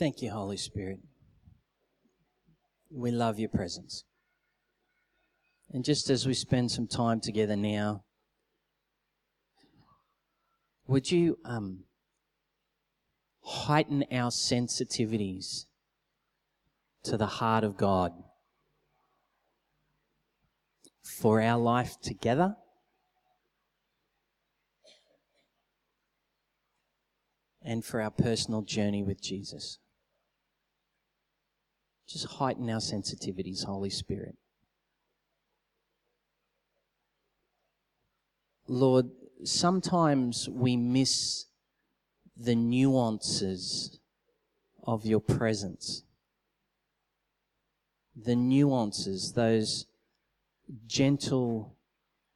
Thank you, Holy Spirit. We love your presence. And just as we spend some time together now, would you um, heighten our sensitivities to the heart of God for our life together? And for our personal journey with Jesus. Just heighten our sensitivities, Holy Spirit. Lord, sometimes we miss the nuances of your presence. The nuances, those gentle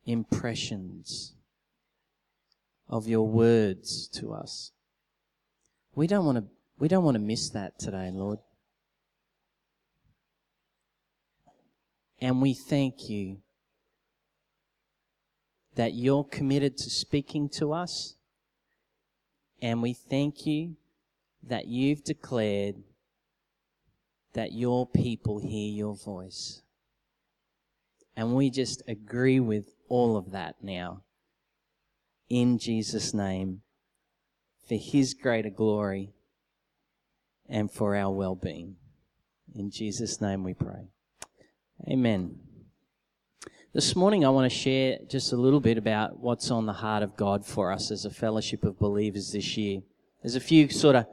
impressions of your words to us. We don't want to, we don't want to miss that today, Lord. And we thank you that you're committed to speaking to us. And we thank you that you've declared that your people hear your voice. And we just agree with all of that now. In Jesus' name, for His greater glory and for our well being. In Jesus' name we pray. Amen. This morning, I want to share just a little bit about what's on the heart of God for us as a fellowship of believers this year. There's a few sort of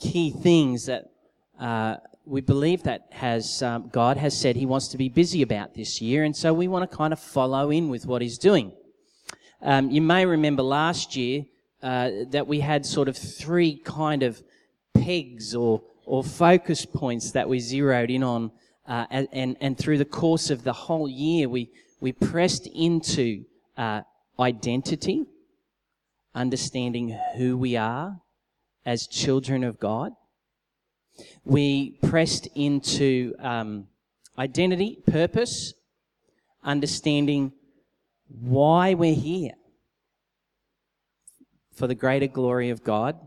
key things that uh, we believe that has um, God has said He wants to be busy about this year, and so we want to kind of follow in with what He's doing. Um, you may remember last year uh, that we had sort of three kind of pegs or or focus points that we zeroed in on, uh, and, and through the course of the whole year, we we pressed into uh, identity, understanding who we are as children of God. We pressed into um, identity, purpose, understanding why we're here for the greater glory of God.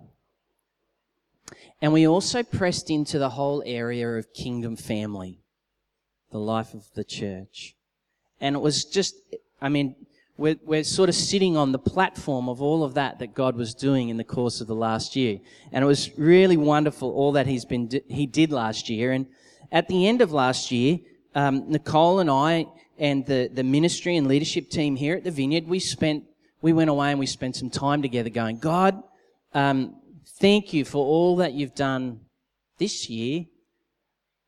And we also pressed into the whole area of kingdom family, the life of the church. And it was just, I mean, we're, we're sort of sitting on the platform of all of that that God was doing in the course of the last year. And it was really wonderful, all that he's been, he did last year. And at the end of last year, um, Nicole and I and the, the ministry and leadership team here at the Vineyard, we spent, we went away and we spent some time together going, God, um, thank you for all that you've done this year.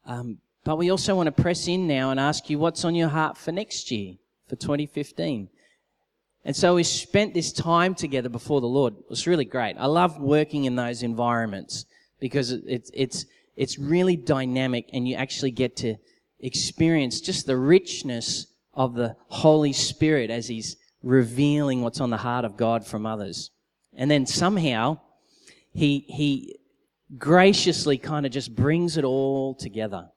Um, but we also want to press in now and ask you what's on your heart for next year, for 2015. And so we spent this time together before the Lord. It was really great. I love working in those environments because it's, it's, it's really dynamic and you actually get to experience just the richness of the Holy Spirit as He's revealing what's on the heart of God from others. And then somehow He, He graciously kind of just brings it all together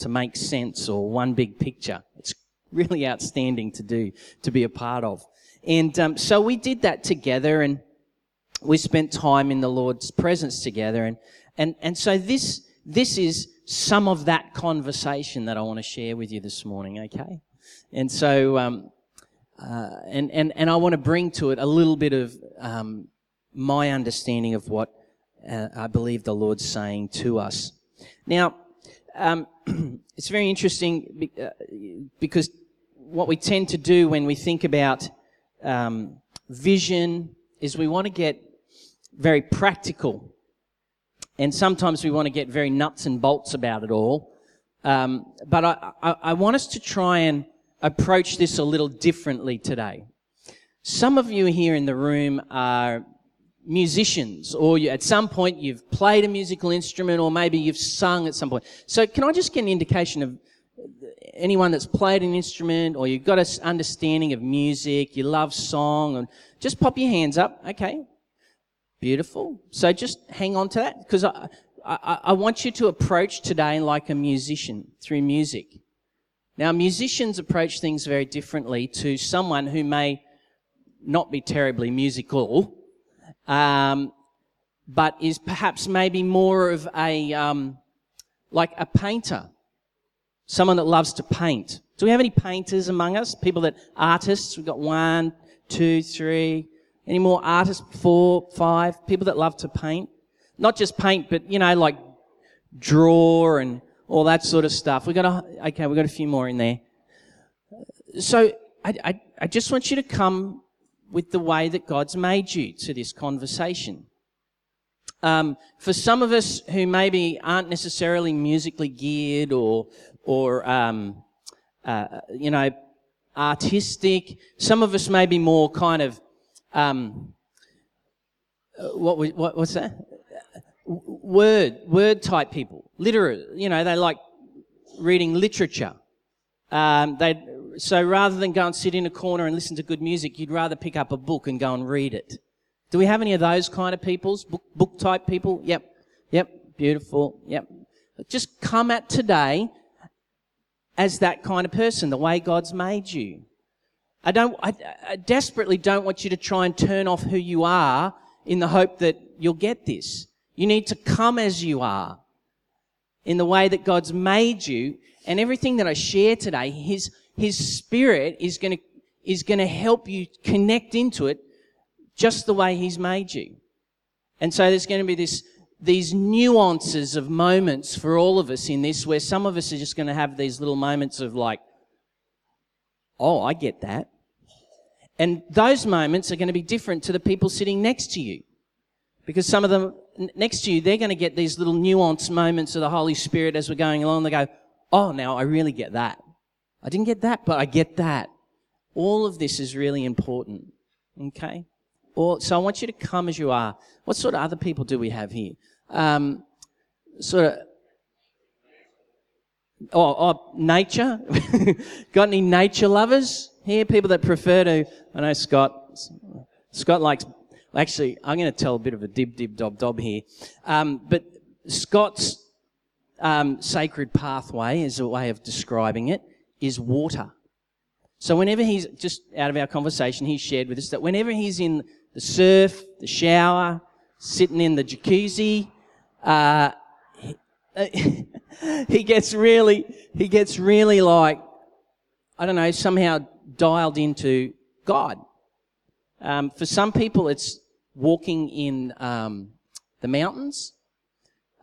to make sense or one big picture. It's really outstanding to do, to be a part of. And um, so we did that together and we spent time in the Lord's presence together. And, and, and so this, this is some of that conversation that I want to share with you this morning, okay? And so, um, uh, and, and, and I want to bring to it a little bit of um, my understanding of what uh, I believe the Lord's saying to us. Now, um, it's very interesting uh, because what we tend to do when we think about um, vision is we want to get very practical. And sometimes we want to get very nuts and bolts about it all. Um, but I, I, I want us to try and approach this a little differently today. Some of you here in the room are musicians, or you, at some point you've played a musical instrument, or maybe you've sung at some point. So, can I just get an indication of anyone that's played an instrument, or you've got an understanding of music, you love song, and just pop your hands up. Okay, beautiful. So just hang on to that because I, I, I want you to approach today like a musician through music. Now, musicians approach things very differently to someone who may not be terribly musical um, but is perhaps maybe more of a, um, like a painter. Someone that loves to paint. Do we have any painters among us? People that, artists? We've got one, two, three. Any more artists? Four, five? People that love to paint? Not just paint, but, you know, like draw and all that sort of stuff. We got a, okay, we got a few more in there. So I, I, I just want you to come with the way that God's made you to this conversation. Um, for some of us who maybe aren't necessarily musically geared or, or um, uh, you know, artistic, some of us may be more kind of, um, what, what what's that? Word, word type people, literate. You know, they like reading literature. Um, they so rather than go and sit in a corner and listen to good music, you'd rather pick up a book and go and read it. Do we have any of those kind of peoples? Book, book type people? Yep. Yep. Beautiful. Yep. Just come at today as that kind of person, the way God's made you. I don't, I, I desperately don't want you to try and turn off who you are in the hope that you'll get this. You need to come as you are in the way that God's made you. And everything that I share today, His, His Spirit is going to, is going to help you connect into it just the way He's made you. And so there's going to be this, these nuances of moments for all of us in this where some of us are just going to have these little moments of like, oh, I get that. And those moments are going to be different to the people sitting next to you. Because some of them next to you, they're going to get these little nuanced moments of the Holy Spirit as we're going along. They go, oh, now I really get that. I didn't get that, but I get that. All of this is really important. Okay? Or, so I want you to come as you are. What sort of other people do we have here? Um, sort of, oh, oh nature. Got any nature lovers here? People that prefer to, I know Scott, Scott likes, actually, I'm going to tell a bit of a dib dib dob dob here. Um, but Scott's um, sacred pathway, is a way of describing it, is water. So whenever he's, just out of our conversation, he shared with us that whenever he's in the surf, the shower, sitting in the jacuzzi. Uh, he, gets really, he gets really like, I don't know, somehow dialed into God. Um, for some people, it's walking in um, the mountains.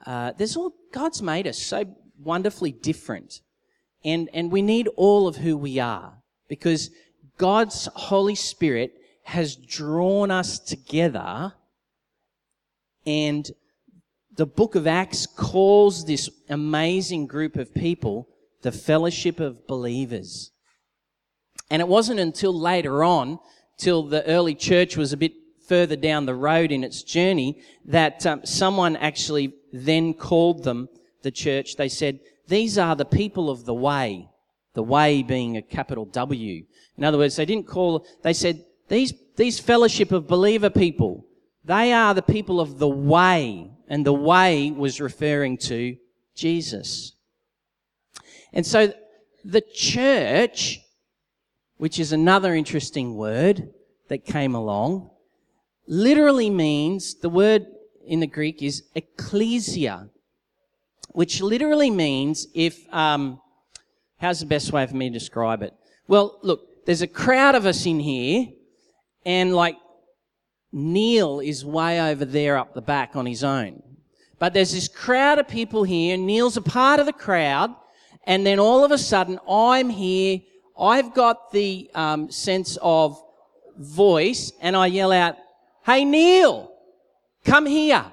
Uh, there's all God's made us so wonderfully different, and and we need all of who we are because God's Holy Spirit has drawn us together and the book of Acts calls this amazing group of people the fellowship of believers. And it wasn't until later on, till the early church was a bit further down the road in its journey, that um, someone actually then called them the church. They said, these are the people of the way. The way being a capital W. In other words, they didn't call, they said, these, these fellowship of believer people, they are the people of the way. And the way was referring to Jesus. And so the church, which is another interesting word that came along, literally means, the word in the Greek is ecclesia, which literally means if, um, how's the best way for me to describe it? Well, look, there's a crowd of us in here and like Neil is way over there up the back on his own. But there's this crowd of people here, and Neil's a part of the crowd, and then all of a sudden I'm here, I've got the um, sense of voice, and I yell out, Hey Neil, come here.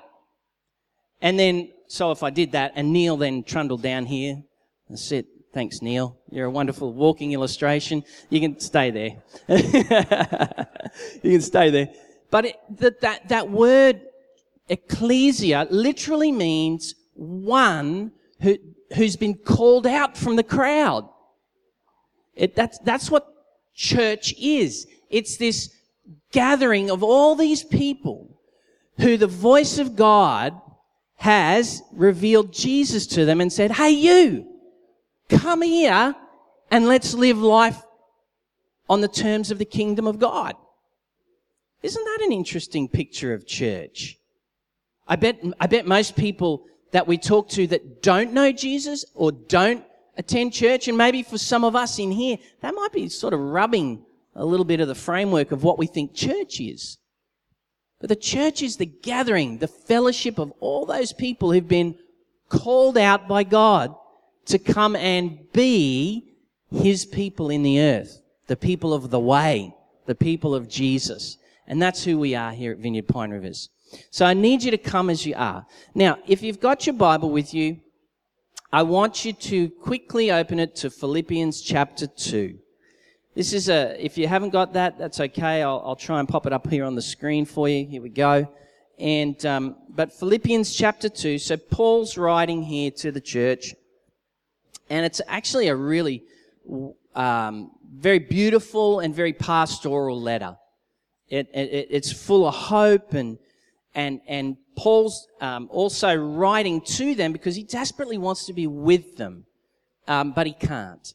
And then, so if I did that, and Neil then trundled down here, that's it. Thanks, Neil. You're a wonderful walking illustration. You can stay there. you can stay there. But it, that, that, that word ecclesia literally means one who, who's been called out from the crowd. It, that's, that's what church is. It's this gathering of all these people who the voice of God has revealed Jesus to them and said, Hey, you, Come here and let's live life on the terms of the kingdom of God. Isn't that an interesting picture of church? I bet, I bet most people that we talk to that don't know Jesus or don't attend church, and maybe for some of us in here, that might be sort of rubbing a little bit of the framework of what we think church is. But the church is the gathering, the fellowship of all those people who've been called out by God to come and be his people in the earth, the people of the way, the people of Jesus. And that's who we are here at Vineyard Pine Rivers. So I need you to come as you are. Now, if you've got your Bible with you, I want you to quickly open it to Philippians chapter 2. This is a, if you haven't got that, that's okay. I'll, I'll try and pop it up here on the screen for you. Here we go. And, um, but Philippians chapter 2, so Paul's writing here to the church, and it's actually a really, um, very beautiful and very pastoral letter. It, it, it's full of hope and, and, and Paul's um, also writing to them because he desperately wants to be with them, um, but he can't.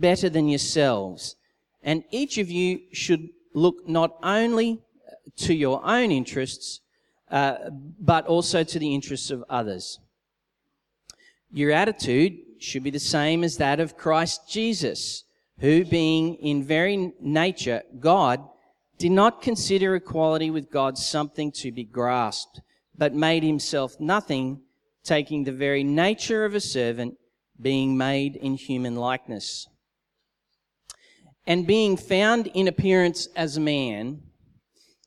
better than yourselves. And each of you should look not only to your own interests, uh, but also to the interests of others. Your attitude should be the same as that of Christ Jesus, who, being in very nature God, did not consider equality with God something to be grasped, but made himself nothing, taking the very nature of a servant, being made in human likeness and being found in appearance as a man,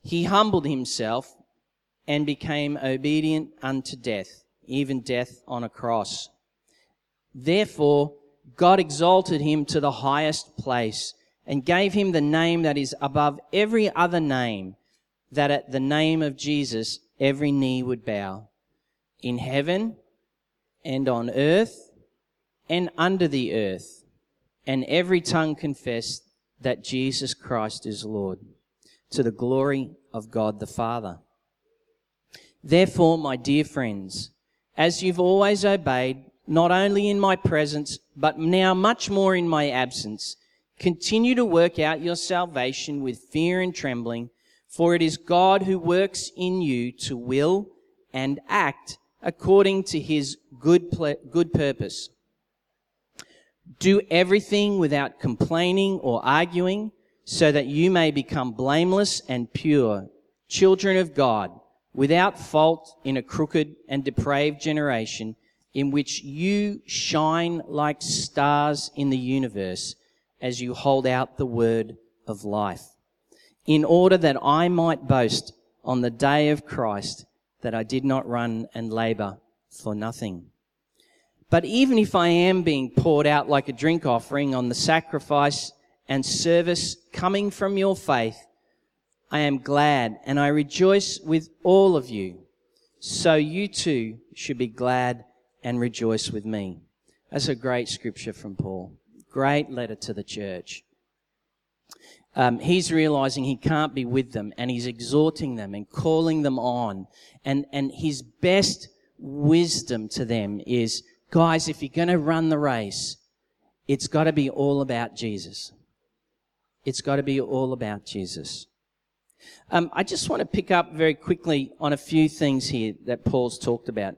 he humbled himself and became obedient unto death, even death on a cross. Therefore, God exalted him to the highest place and gave him the name that is above every other name, that at the name of Jesus every knee would bow, in heaven and on earth and under the earth, and every tongue confess that Jesus Christ is Lord, to the glory of God the Father. Therefore, my dear friends, as you've always obeyed, not only in my presence, but now much more in my absence, continue to work out your salvation with fear and trembling, for it is God who works in you to will and act according to his good, ple- good purpose. Do everything without complaining or arguing, so that you may become blameless and pure, children of God, without fault in a crooked and depraved generation, in which you shine like stars in the universe as you hold out the word of life, in order that I might boast on the day of Christ that I did not run and labor for nothing. But even if I am being poured out like a drink offering on the sacrifice and service coming from your faith, I am glad and I rejoice with all of you. So you too should be glad and rejoice with me. That's a great scripture from Paul. Great letter to the church. Um, he's realizing he can't be with them and he's exhorting them and calling them on. And, and his best wisdom to them is Guys, if you're going to run the race, it's got to be all about Jesus. It's got to be all about Jesus. Um, I just want to pick up very quickly on a few things here that Paul's talked about.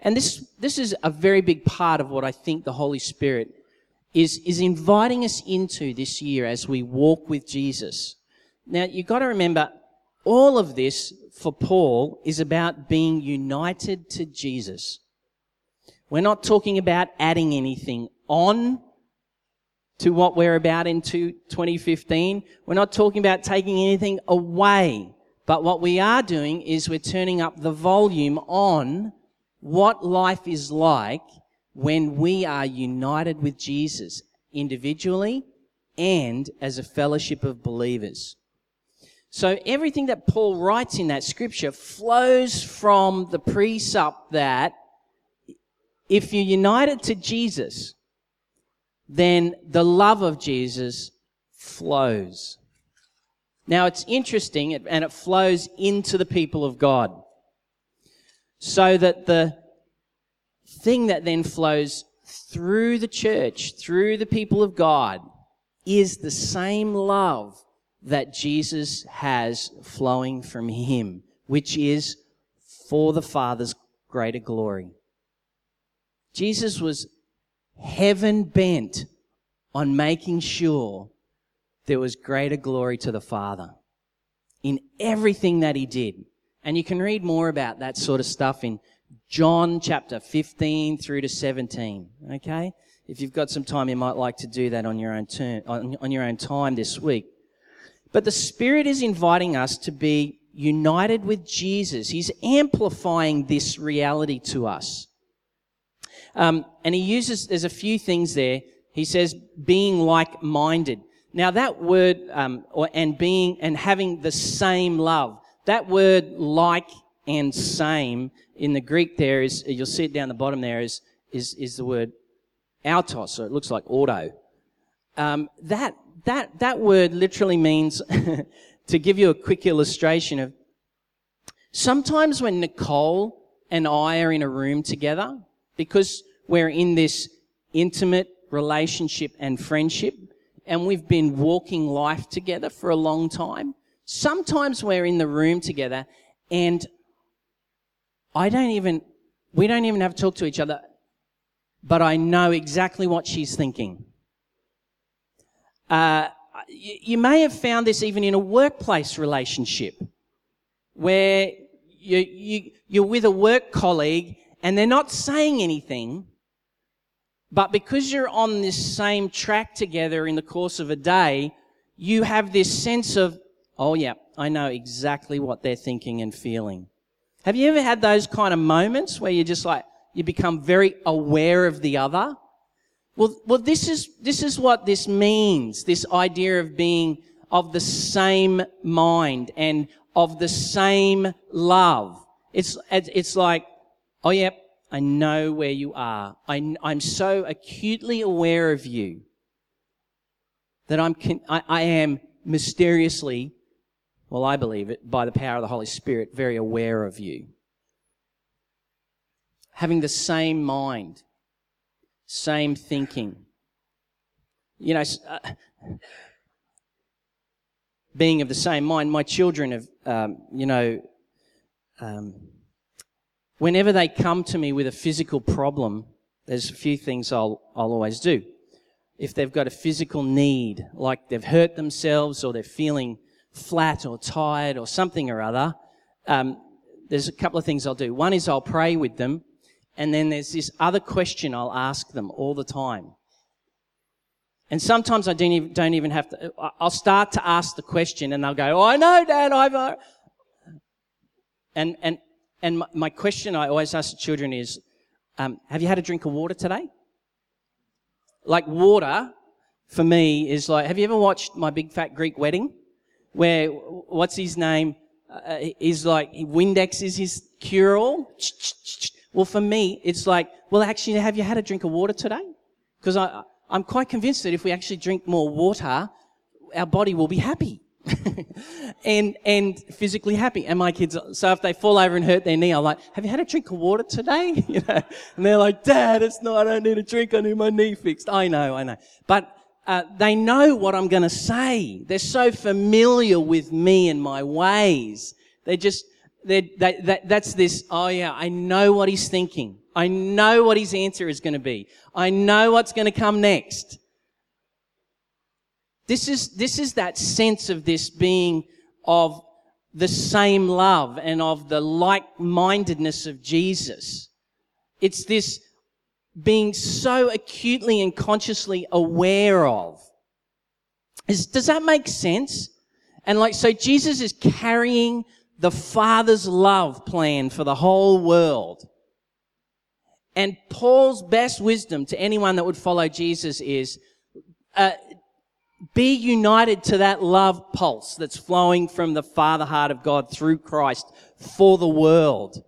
And this, this is a very big part of what I think the Holy Spirit is, is inviting us into this year as we walk with Jesus. Now, you've got to remember, all of this for Paul is about being united to Jesus. We're not talking about adding anything on to what we're about in 2015. We're not talking about taking anything away. But what we are doing is we're turning up the volume on what life is like when we are united with Jesus individually and as a fellowship of believers. So everything that Paul writes in that scripture flows from the precept that if you're united to Jesus, then the love of Jesus flows. Now it's interesting and it flows into the people of God. So that the thing that then flows through the church, through the people of God, is the same love that Jesus has flowing from him, which is for the Father's greater glory. Jesus was heaven bent on making sure there was greater glory to the Father in everything that he did. And you can read more about that sort of stuff in John chapter 15 through to 17. Okay? If you've got some time, you might like to do that on your own turn, on, on your own time this week. But the Spirit is inviting us to be united with Jesus. He's amplifying this reality to us. Um, and he uses, there's a few things there. He says, being like minded. Now that word, um, or, and being, and having the same love, that word like and same in the Greek there is, you'll see it down the bottom there is, is, is the word autos, so it looks like auto. Um, that, that, that word literally means, to give you a quick illustration of, sometimes when Nicole and I are in a room together, because we're in this intimate relationship and friendship, and we've been walking life together for a long time, sometimes we're in the room together and I don't even, we don't even have to talk to each other, but I know exactly what she's thinking. Uh, you, you may have found this even in a workplace relationship where you, you, you're with a work colleague and they're not saying anything, but because you're on this same track together in the course of a day, you have this sense of, oh yeah, I know exactly what they're thinking and feeling. Have you ever had those kind of moments where you're just like, you become very aware of the other? Well, well, this is, this is what this means. This idea of being of the same mind and of the same love. It's, it's like, oh yeah, I know where you are. I, I'm so acutely aware of you that I'm, I, I am mysteriously well, I believe it, by the power of the Holy Spirit, very aware of you. Having the same mind, same thinking. You know, uh, being of the same mind, my children have, um, you know, um, whenever they come to me with a physical problem, there's a few things I'll, I'll always do. If they've got a physical need, like they've hurt themselves or they're feeling flat or tired or something or other, um, there's a couple of things I'll do. One is I'll pray with them, and then there's this other question I'll ask them all the time. And sometimes I don't even, don't even have to, I'll start to ask the question and they'll go, oh, I know, Dad, I've, uh... and, and, and my, my, question I always ask the children is, um, have you had a drink of water today? Like water, for me, is like, have you ever watched My Big Fat Greek Wedding? where what's his name uh, is like Windex is his cure all. Well, for me, it's like, well, actually, have you had a drink of water today? Because I'm quite convinced that if we actually drink more water, our body will be happy. and and physically happy. And my kids, so if they fall over and hurt their knee, I'm like, "Have you had a drink of water today?" You know, and they're like, "Dad, it's not. I don't need a drink. I need my knee fixed." I know, I know. But uh, they know what I'm going to say. They're so familiar with me and my ways. They just, they, that, that's this, oh yeah, I know what he's thinking. I know what his answer is going to be. I know what's going to come next. This is, this is that sense of this being of the same love and of the like-mindedness of Jesus. It's this being so acutely and consciously aware of. Is, does that make sense? And like, so Jesus is carrying the Father's love plan for the whole world. And Paul's best wisdom to anyone that would follow Jesus is, uh, Be united to that love pulse that's flowing from the Father heart of God through Christ for the world.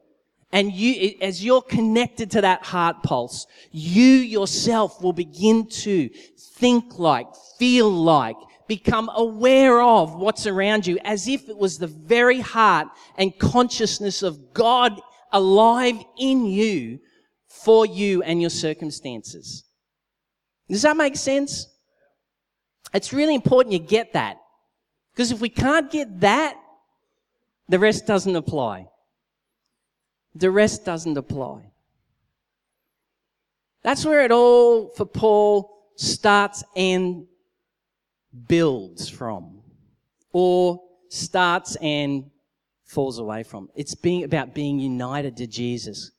And you, as you're connected to that heart pulse, you yourself will begin to think like, feel like, become aware of what's around you as if it was the very heart and consciousness of God alive in you for you and your circumstances. Does that make sense? It's really important you get that. Because if we can't get that, the rest doesn't apply. The rest doesn't apply. That's where it all, for Paul, starts and builds from. Or starts and falls away from. It's being about being united to Jesus.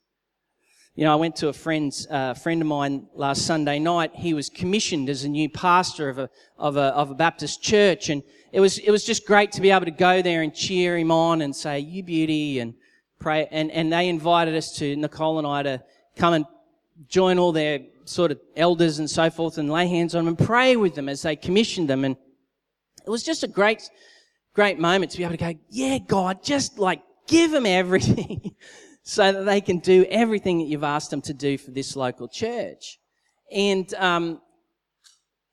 You know, I went to a friend's uh, friend of mine last Sunday night. He was commissioned as a new pastor of a of a of a Baptist church, and it was it was just great to be able to go there and cheer him on and say, "You beauty," and pray. And and they invited us to Nicole and I to come and join all their sort of elders and so forth and lay hands on them and pray with them as they commissioned them. And it was just a great great moment to be able to go, "Yeah, God, just like give them everything." so that they can do everything that you've asked them to do for this local church. And, um,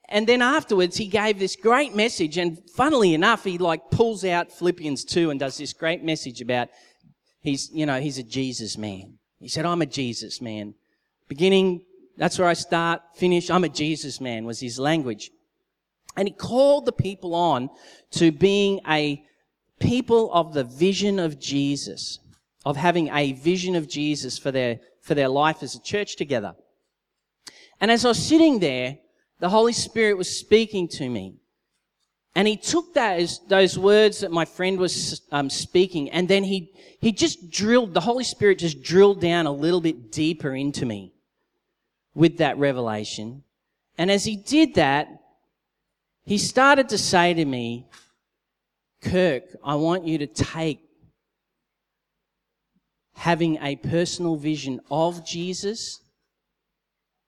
and then afterwards, he gave this great message, and funnily enough, he like pulls out Philippians 2 and does this great message about he's, you know, he's a Jesus man. He said, I'm a Jesus man. Beginning, that's where I start, finish, I'm a Jesus man was his language. And he called the people on to being a people of the vision of Jesus of having a vision of Jesus for their, for their life as a church together. And as I was sitting there, the Holy Spirit was speaking to me. And he took those, those words that my friend was um, speaking, and then he, he just drilled, the Holy Spirit just drilled down a little bit deeper into me with that revelation. And as he did that, he started to say to me, Kirk, I want you to take having a personal vision of Jesus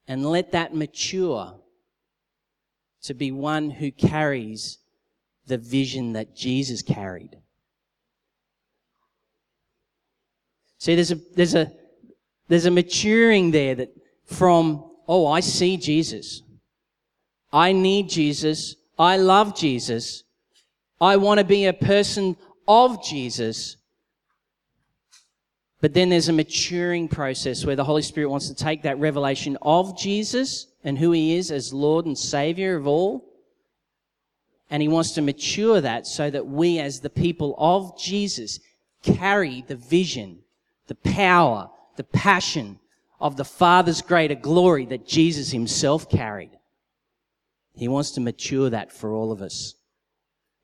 and let that mature to be one who carries the vision that Jesus carried. See, there's a, there's a, there's a maturing there that from, oh, I see Jesus. I need Jesus. I love Jesus. I want to be a person of Jesus but then there's a maturing process where the Holy Spirit wants to take that revelation of Jesus and who he is as Lord and Savior of all. And he wants to mature that so that we as the people of Jesus carry the vision, the power, the passion of the Father's greater glory that Jesus himself carried. He wants to mature that for all of us.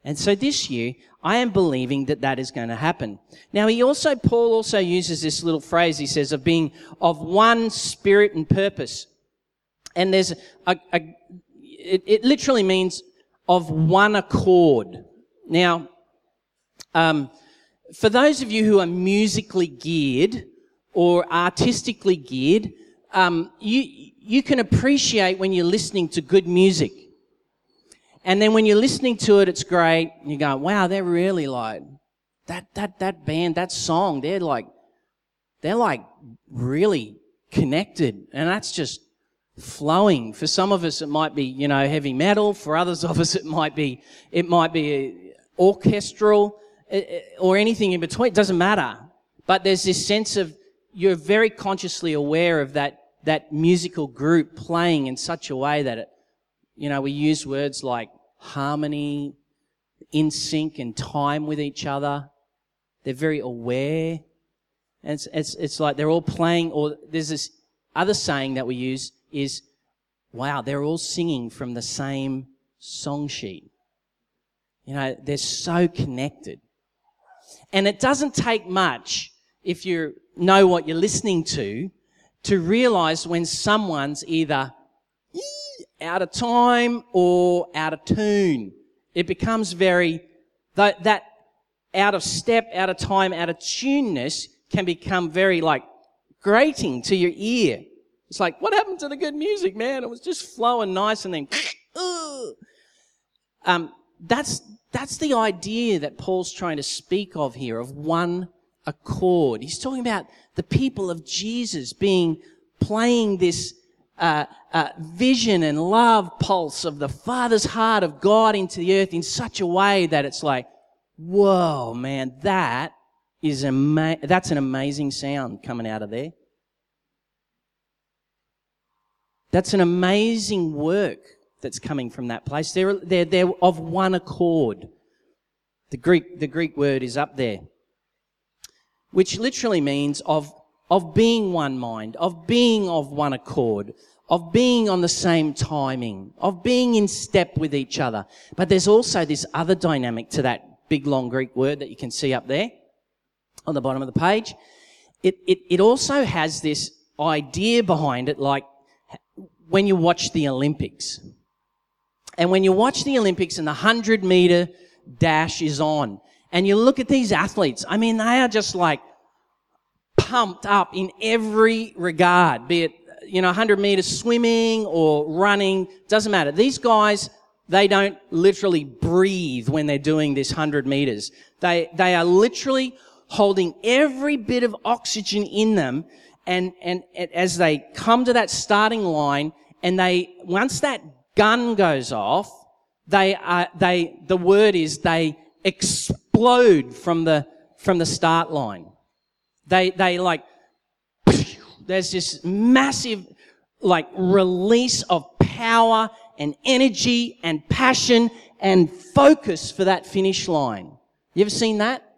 And so this year, I am believing that that is going to happen. Now, he also, Paul also uses this little phrase, he says, of being of one spirit and purpose. And there's a, a it, it, literally means of one accord. Now, um, for those of you who are musically geared or artistically geared, um, you, you can appreciate when you're listening to good music. And then when you're listening to it, it's great. You go, wow, they're really like, that, that, that band, that song, they're like, they're like really connected. And that's just flowing. For some of us, it might be, you know, heavy metal. For others of us, it might be, it might be orchestral eh, eh, or anything in between. It doesn't matter. But there's this sense of, you're very consciously aware of that, that musical group playing in such a way that it, you know, we use words like harmony, in sync and time with each other. They're very aware. And it's, it's, it's like they're all playing, or there's this other saying that we use is, wow, they're all singing from the same song sheet. You know, they're so connected. And it doesn't take much if you know what you're listening to to realize when someone's either out of time or out of tune. It becomes very, that, that out of step, out of time, out of tuneness can become very like grating to your ear. It's like, what happened to the good music, man? It was just flowing nice and then, um, that's, that's the idea that Paul's trying to speak of here, of one accord. He's talking about the people of Jesus being, playing this uh, uh, vision and love pulse of the Father's heart of God into the earth in such a way that it's like, whoa, man, that is ama- that's an amazing sound coming out of there. That's an amazing work that's coming from that place. They're, they're, they're of one accord. The Greek, the Greek word is up there, which literally means of, of being one mind, of being of one accord, of being on the same timing, of being in step with each other. But there's also this other dynamic to that big long Greek word that you can see up there on the bottom of the page. It, it, it also has this idea behind it, like when you watch the Olympics. And when you watch the Olympics and the 100 meter dash is on, and you look at these athletes, I mean, they are just like pumped up in every regard, be it, you know, 100 meters swimming or running, doesn't matter. These guys, they don't literally breathe when they're doing this 100 meters. They, they are literally holding every bit of oxygen in them and, and, and as they come to that starting line and they, once that gun goes off, they are, they, the word is they explode from the, from the start line. They, they like, there's this massive, like, release of power and energy and passion and focus for that finish line. You ever seen that?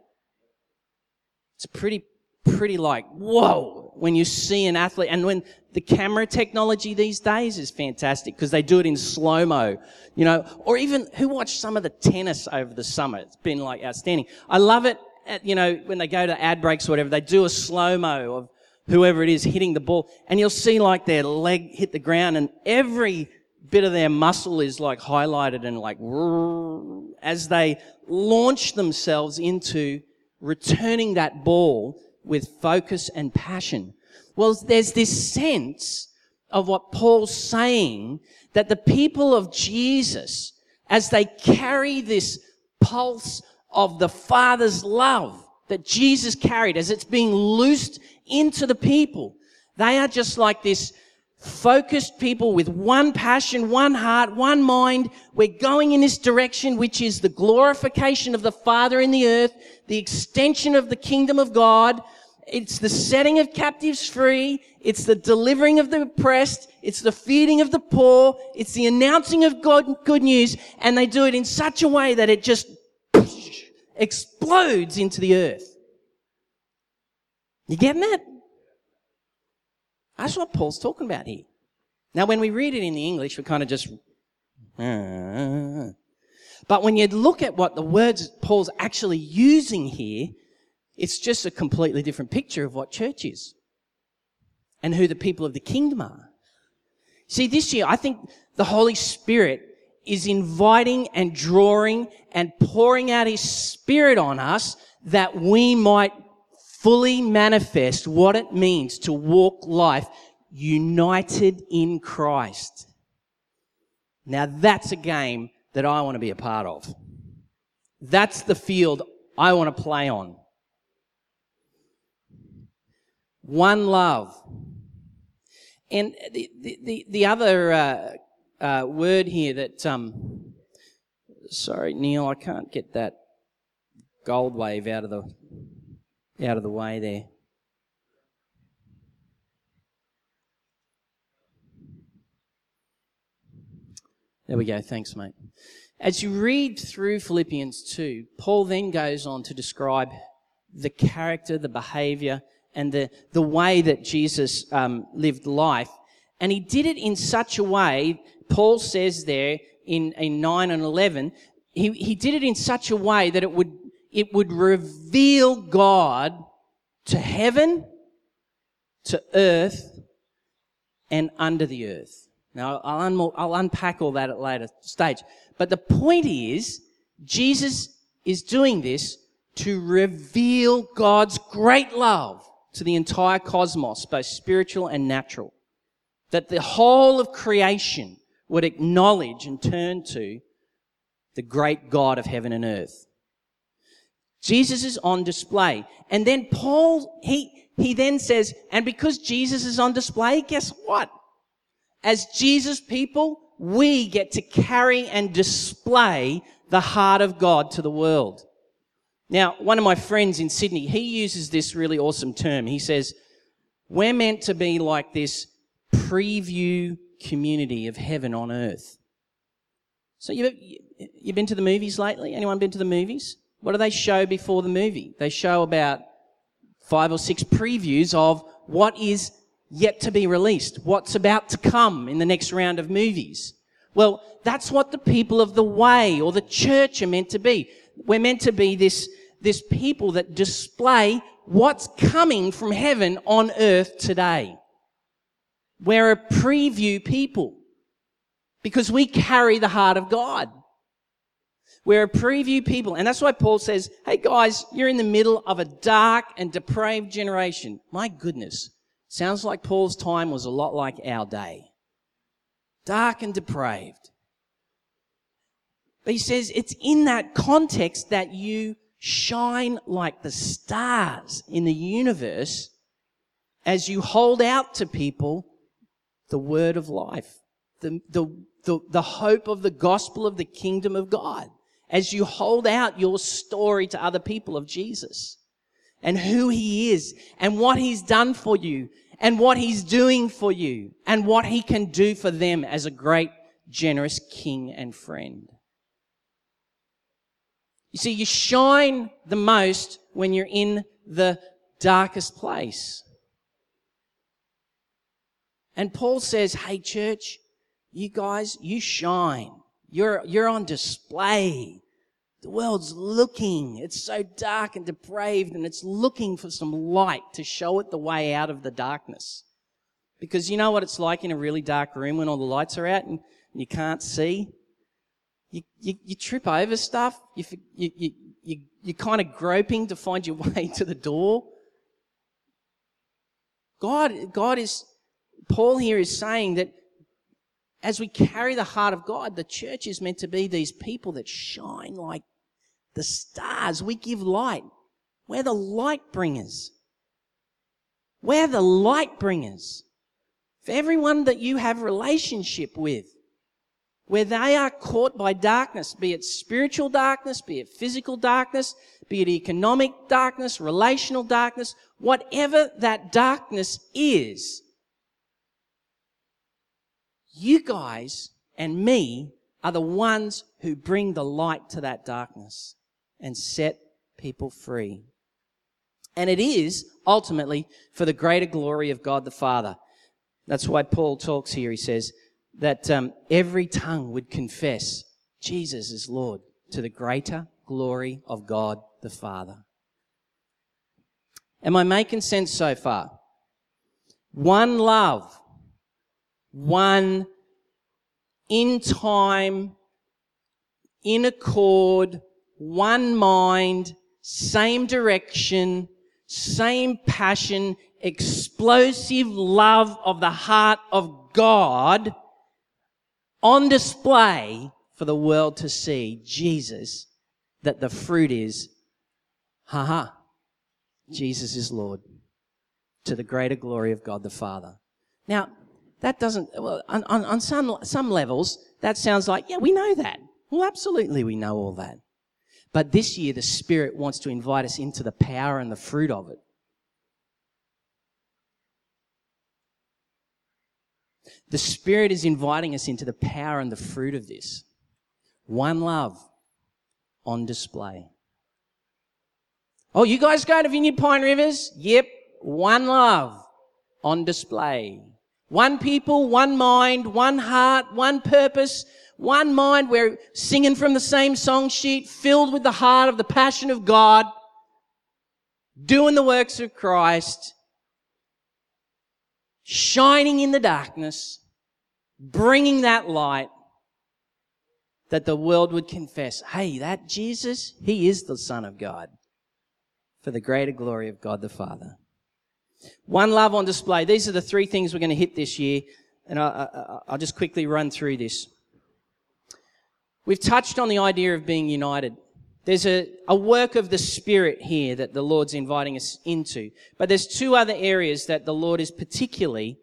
It's pretty, pretty like, whoa, when you see an athlete and when the camera technology these days is fantastic because they do it in slow mo, you know, or even who watched some of the tennis over the summer? It's been like outstanding. I love it at, you know, when they go to ad breaks or whatever, they do a slow mo of whoever it is hitting the ball and you'll see like their leg hit the ground and every bit of their muscle is like highlighted and like as they launch themselves into returning that ball with focus and passion. Well, there's this sense of what Paul's saying that the people of Jesus, as they carry this pulse of the Father's love that Jesus carried, as it's being loosed into the people, they are just like this focused people with one passion, one heart, one mind. We're going in this direction, which is the glorification of the Father in the earth, the extension of the kingdom of God. It's the setting of captives free. It's the delivering of the oppressed. It's the feeding of the poor. It's the announcing of God, good news. And they do it in such a way that it just explodes into the earth. You getting that? That's what Paul's talking about here. Now, when we read it in the English, we kind of just. Ah. But when you look at what the words Paul's actually using here, it's just a completely different picture of what church is and who the people of the kingdom are. See, this year, I think the Holy Spirit is inviting and drawing and pouring out His Spirit on us that we might fully manifest what it means to walk life united in Christ. Now that's a game that I want to be a part of. That's the field I want to play on. One love. And the, the, the other uh, uh, word here that, um, sorry, Neil, I can't get that gold wave out of the out of the way there. There we go. Thanks, mate. As you read through Philippians 2, Paul then goes on to describe the character, the behavior, and the, the way that Jesus um, lived life. And he did it in such a way, Paul says there in, in 9 and 11, he, he did it in such a way that it would it would reveal God to heaven, to earth, and under the earth. Now, I'll, un- I'll unpack all that at a later stage. But the point is, Jesus is doing this to reveal God's great love to the entire cosmos, both spiritual and natural. That the whole of creation would acknowledge and turn to the great God of heaven and earth. Jesus is on display. And then Paul, he, he then says, and because Jesus is on display, guess what? As Jesus people, we get to carry and display the heart of God to the world. Now, one of my friends in Sydney, he uses this really awesome term. He says, we're meant to be like this preview community of heaven on earth. So you've, you've been to the movies lately? Anyone been to the movies? What do they show before the movie? They show about five or six previews of what is yet to be released, what's about to come in the next round of movies. Well, that's what the people of the way or the church are meant to be. We're meant to be this, this people that display what's coming from heaven on earth today. We're a preview people because we carry the heart of God. We're a preview people. And that's why Paul says, hey guys, you're in the middle of a dark and depraved generation. My goodness. Sounds like Paul's time was a lot like our day. Dark and depraved. But he says it's in that context that you shine like the stars in the universe as you hold out to people the word of life, the, the, the, the hope of the gospel of the kingdom of God as you hold out your story to other people of Jesus and who he is and what he's done for you and what he's doing for you and what he can do for them as a great, generous king and friend. You see, you shine the most when you're in the darkest place. And Paul says, Hey, church, you guys, you shine. You're, you're on display. The world's looking. It's so dark and depraved and it's looking for some light to show it the way out of the darkness. Because you know what it's like in a really dark room when all the lights are out and you can't see? You, you, you trip over stuff. You, you, you, you, you're kind of groping to find your way to the door. God, God is, Paul here is saying that as we carry the heart of God, the church is meant to be these people that shine like the stars. We give light. We're the light bringers. We're the light bringers. For everyone that you have relationship with, where they are caught by darkness, be it spiritual darkness, be it physical darkness, be it economic darkness, relational darkness, whatever that darkness is, you guys and me are the ones who bring the light to that darkness and set people free. And it is ultimately for the greater glory of God the Father. That's why Paul talks here. He says that um, every tongue would confess Jesus is Lord to the greater glory of God the Father. Am I making sense so far? One love one in time, in accord, one mind, same direction, same passion, explosive love of the heart of God on display for the world to see Jesus, that the fruit is, haha, Jesus is Lord to the greater glory of God the Father. Now, that doesn't, well, on, on, on some, some levels, that sounds like, yeah, we know that. Well, absolutely, we know all that. But this year, the Spirit wants to invite us into the power and the fruit of it. The Spirit is inviting us into the power and the fruit of this. One love on display. Oh, you guys go to Vineyard Pine Rivers? Yep. One love on display. One people, one mind, one heart, one purpose, one mind. We're singing from the same song sheet, filled with the heart of the passion of God, doing the works of Christ, shining in the darkness, bringing that light that the world would confess, hey, that Jesus, he is the Son of God for the greater glory of God the Father. One love on display. These are the three things we're going to hit this year, and I, will just quickly run through this. We've touched on the idea of being united. There's a, a work of the Spirit here that the Lord's inviting us into. But there's two other areas that the Lord is particularly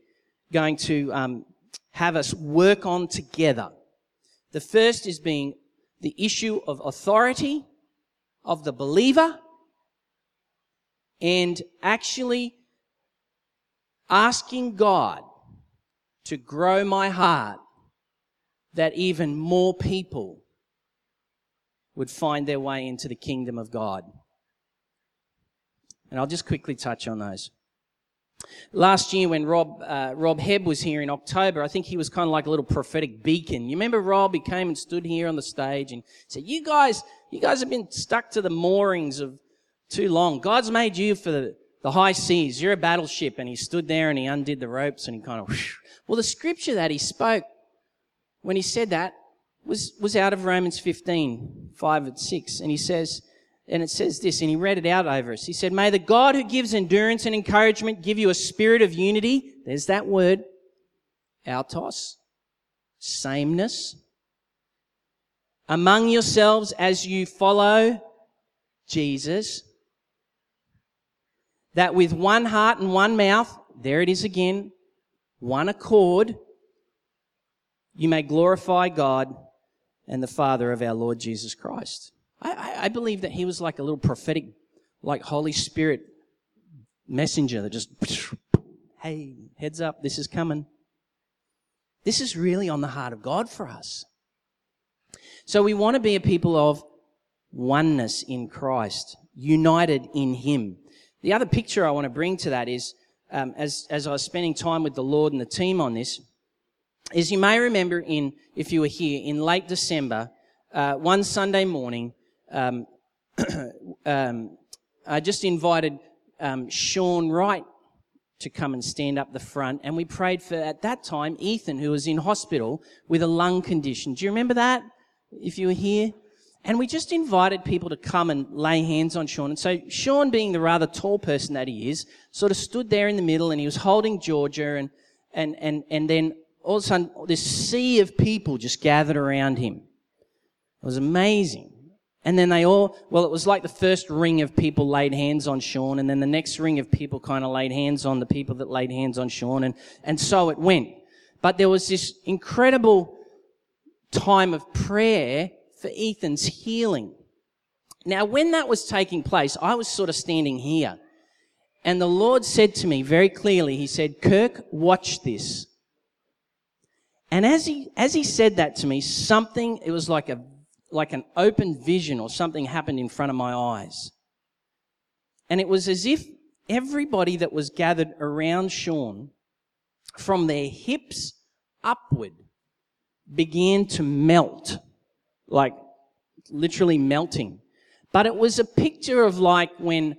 going to um, have us work on together. The first is being the issue of authority of the believer and actually asking God to grow my heart that even more people would find their way into the kingdom of God. And I'll just quickly touch on those. Last year, when Rob uh, Rob Hebb was here in October, I think he was kind of like a little prophetic beacon. You remember Rob? He came and stood here on the stage and said, "You guys, you guys have been stuck to the moorings of too long. God's made you for the, the high seas. You're a battleship." And he stood there and he undid the ropes and he kind of. Whoosh. Well, the scripture that he spoke when he said that was, was out of Romans 15, 5 and 6. And he says, and it says this, and he read it out over us. He said, May the God who gives endurance and encouragement give you a spirit of unity. There's that word. Autos. Sameness. Among yourselves as you follow Jesus. That with one heart and one mouth, there it is again, one accord, you may glorify God and the Father of our Lord Jesus Christ. I, I, believe that he was like a little prophetic, like Holy Spirit messenger that just, hey, heads up, this is coming. This is really on the heart of God for us. So we want to be a people of oneness in Christ, united in Him. The other picture I want to bring to that is, um, as, as I was spending time with the Lord and the team on this, is you may remember in, if you were here, in late December, uh, one Sunday morning, um, um, I just invited um, Sean Wright to come and stand up the front, and we prayed for, at that time, Ethan, who was in hospital with a lung condition. Do you remember that? If you were here? And we just invited people to come and lay hands on Sean. And so Sean, being the rather tall person that he is, sort of stood there in the middle and he was holding Georgia and, and, and, and then all of a sudden, this sea of people just gathered around him. It was amazing. And then they all, well, it was like the first ring of people laid hands on Sean, and then the next ring of people kind of laid hands on the people that laid hands on Sean, and, and so it went. But there was this incredible time of prayer for Ethan's healing. Now, when that was taking place, I was sort of standing here. And the Lord said to me very clearly, He said, Kirk, watch this. And as he, as he said that to me, something, it was like a, like an open vision or something happened in front of my eyes. And it was as if everybody that was gathered around Sean, from their hips upward, began to melt. Like literally melting. But it was a picture of like when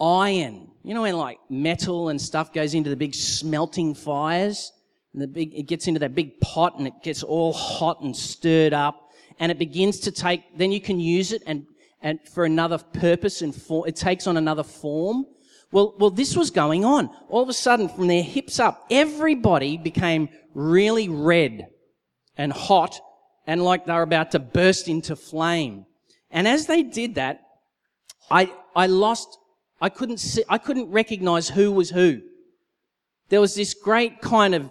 iron, you know, when like metal and stuff goes into the big smelting fires and the big, it gets into that big pot and it gets all hot and stirred up and it begins to take, then you can use it and, and for another purpose and for, it takes on another form. Well, well, this was going on. All of a sudden, from their hips up, everybody became really red and hot and like they were about to burst into flame. And as they did that, I, I lost, I couldn't see, I couldn't recognize who was who. There was this great kind of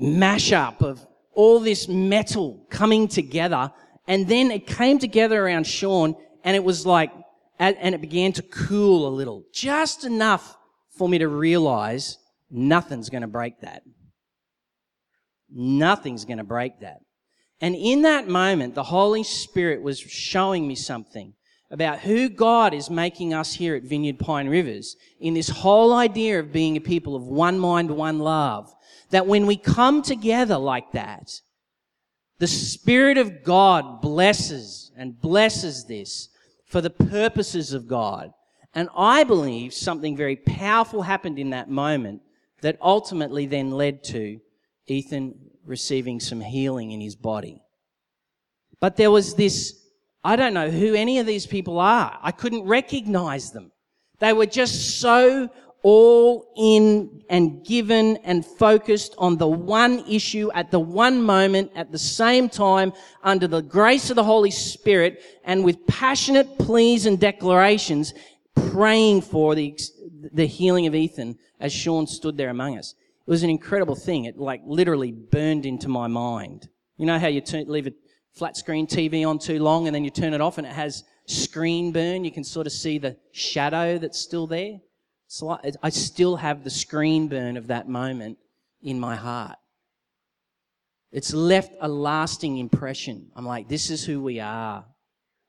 mashup of all this metal coming together. And then it came together around Sean and it was like, and it began to cool a little, just enough for me to realize nothing's going to break that. Nothing's going to break that. And in that moment, the Holy Spirit was showing me something about who God is making us here at Vineyard Pine Rivers in this whole idea of being a people of one mind, one love that when we come together like that, the Spirit of God blesses and blesses this for the purposes of God. And I believe something very powerful happened in that moment that ultimately then led to Ethan receiving some healing in his body. But there was this, I don't know who any of these people are. I couldn't recognize them. They were just so all in and given and focused on the one issue at the one moment at the same time under the grace of the Holy Spirit and with passionate pleas and declarations praying for the, the healing of Ethan as Sean stood there among us. It was an incredible thing. It like literally burned into my mind. You know how you turn, leave a flat screen TV on too long and then you turn it off and it has screen burn. You can sort of see the shadow that's still there. So I still have the screen burn of that moment in my heart. It's left a lasting impression. I'm like, this is who we are.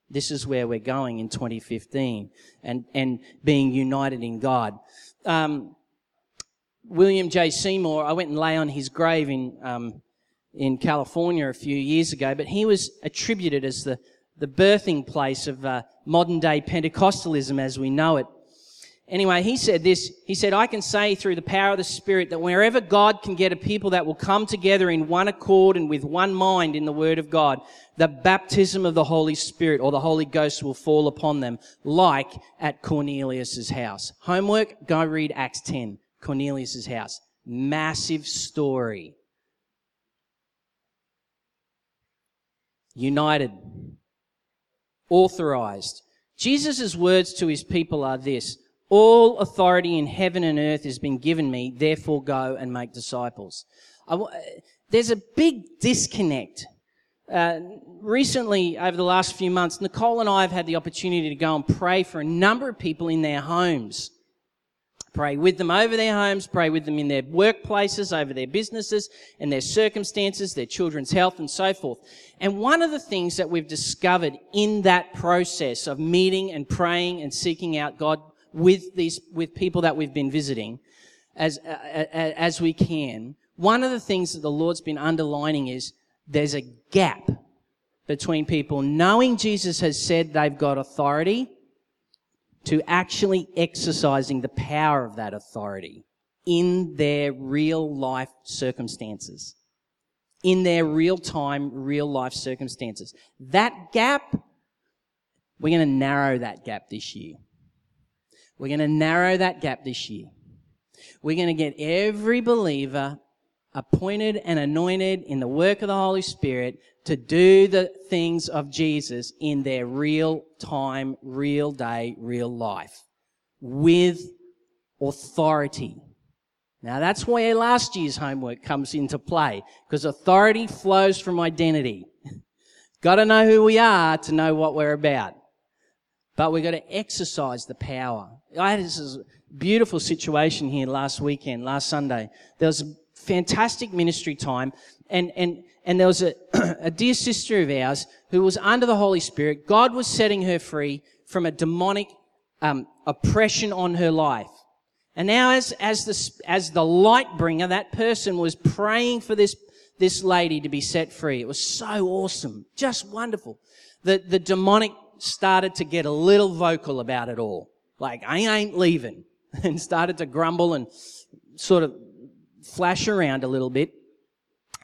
This is where we're going in 2015 and, and being united in God. Um, William J. Seymour, I went and lay on his grave in, um, in California a few years ago, but he was attributed as the, the birthing place of uh, modern day Pentecostalism as we know it. Anyway, he said this. He said, I can say through the power of the Spirit that wherever God can get a people that will come together in one accord and with one mind in the Word of God, the baptism of the Holy Spirit or the Holy Ghost will fall upon them, like at Cornelius's house. Homework, go read Acts 10, Cornelius's house. Massive story. United. Authorized. Jesus' words to his people are this. All authority in heaven and earth has been given me, therefore go and make disciples. there's a big disconnect. Uh, recently, over the last few months, Nicole and I have had the opportunity to go and pray for a number of people in their homes. Pray with them over their homes, pray with them in their workplaces, over their businesses and their circumstances, their children's health and so forth. And one of the things that we've discovered in that process of meeting and praying and seeking out God with these, with people that we've been visiting as, uh, as we can, one of the things that the Lord's been underlining is there's a gap between people knowing Jesus has said they've got authority to actually exercising the power of that authority in their real life circumstances. In their real time, real life circumstances. That gap, we're going to narrow that gap this year. We're going to narrow that gap this year. We're going to get every believer appointed and anointed in the work of the Holy Spirit to do the things of Jesus in their real time, real day, real life with authority. Now that's where last year's homework comes into play because authority flows from identity. Got to know who we are to know what we're about. But we've got to exercise the power. I had this beautiful situation here last weekend, last Sunday. There was a fantastic ministry time, and, and, and there was a, a dear sister of ours who was under the Holy Spirit. God was setting her free from a demonic um, oppression on her life. And now, as, as, the, as the light bringer, that person was praying for this, this lady to be set free. It was so awesome. Just wonderful. The, the demonic started to get a little vocal about it all. Like, I ain't leaving. And started to grumble and sort of flash around a little bit.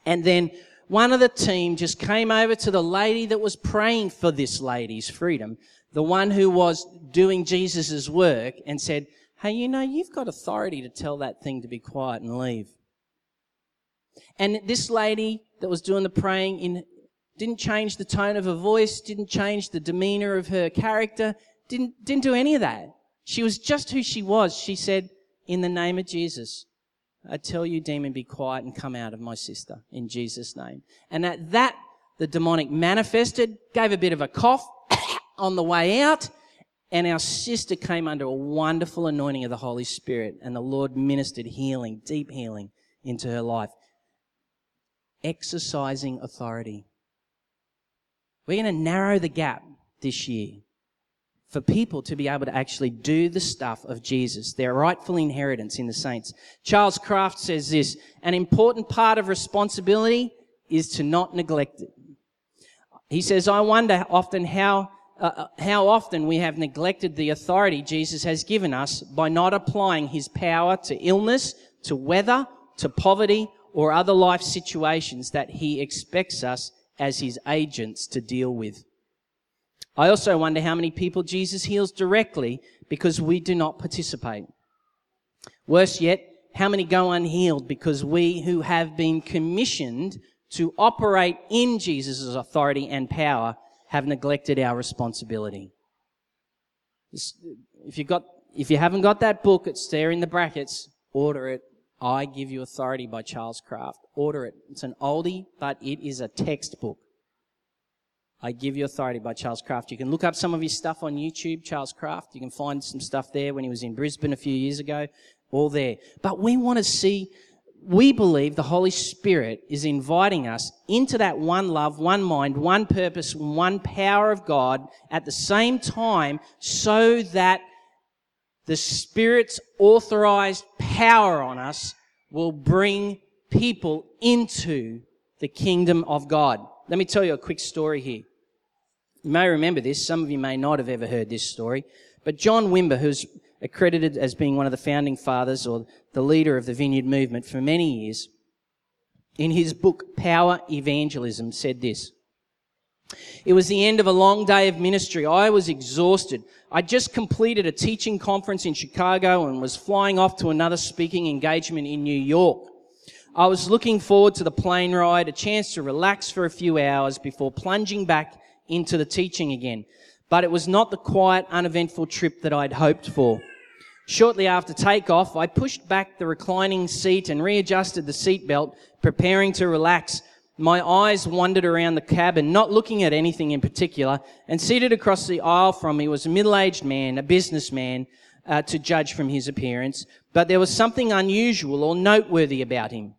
And then one of the team just came over to the lady that was praying for this lady's freedom, the one who was doing Jesus' work, and said, Hey, you know, you've got authority to tell that thing to be quiet and leave. And this lady that was doing the praying in didn't change the tone of her voice, didn't change the demeanor of her character, didn't, didn't do any of that. She was just who she was. She said, in the name of Jesus, I tell you, demon, be quiet and come out of my sister in Jesus' name. And at that, the demonic manifested, gave a bit of a cough on the way out, and our sister came under a wonderful anointing of the Holy Spirit, and the Lord ministered healing, deep healing into her life. Exercising authority. We're going to narrow the gap this year for people to be able to actually do the stuff of Jesus, their rightful inheritance in the saints. Charles Kraft says this, an important part of responsibility is to not neglect it. He says, I wonder often how, uh, uh how often we have neglected the authority Jesus has given us by not applying his power to illness, to weather, to poverty, or other life situations that he expects us as his agents to deal with. I also wonder how many people Jesus heals directly because we do not participate. Worse yet, how many go unhealed because we who have been commissioned to operate in Jesus' authority and power have neglected our responsibility? If you got, if you haven't got that book, it's there in the brackets. Order it. I Give You Authority by Charles Kraft. Order it. It's an oldie, but it is a textbook. I Give You Authority by Charles Kraft. You can look up some of his stuff on YouTube, Charles Kraft. You can find some stuff there when he was in Brisbane a few years ago. All there. But we want to see, we believe the Holy Spirit is inviting us into that one love, one mind, one purpose, one power of God at the same time so that the Spirit's authorized power on us will bring people into the kingdom of God. Let me tell you a quick story here. You may remember this. Some of you may not have ever heard this story. But John Wimber, who's accredited as being one of the founding fathers or the leader of the Vineyard movement for many years, in his book Power Evangelism said this. It was the end of a long day of ministry. I was exhausted. I just completed a teaching conference in Chicago and was flying off to another speaking engagement in New York. I was looking forward to the plane ride, a chance to relax for a few hours before plunging back into the teaching again. But it was not the quiet, uneventful trip that I'd hoped for. Shortly after takeoff, I pushed back the reclining seat and readjusted the seatbelt, preparing to relax. My eyes wandered around the cabin, not looking at anything in particular, and seated across the aisle from me was a middle-aged man, a businessman, uh, to judge from his appearance, but there was something unusual or noteworthy about him.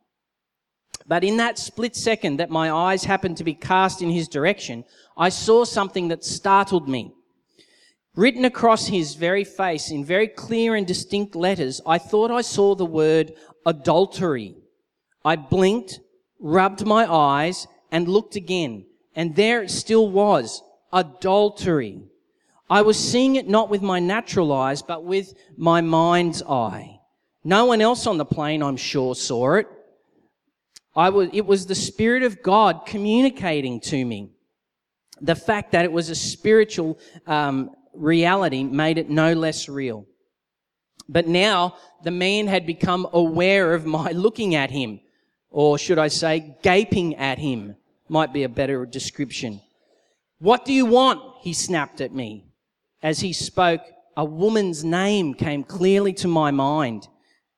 But in that split second that my eyes happened to be cast in his direction, I saw something that startled me. Written across his very face in very clear and distinct letters, I thought I saw the word adultery. I blinked, rubbed my eyes, and looked again. And there it still was. Adultery. I was seeing it not with my natural eyes, but with my mind's eye. No one else on the plane, I'm sure, saw it. I was, it was the Spirit of God communicating to me. The fact that it was a spiritual um, reality made it no less real. But now the man had become aware of my looking at him, or should I say, gaping at him, might be a better description. What do you want? He snapped at me. As he spoke, a woman's name came clearly to my mind.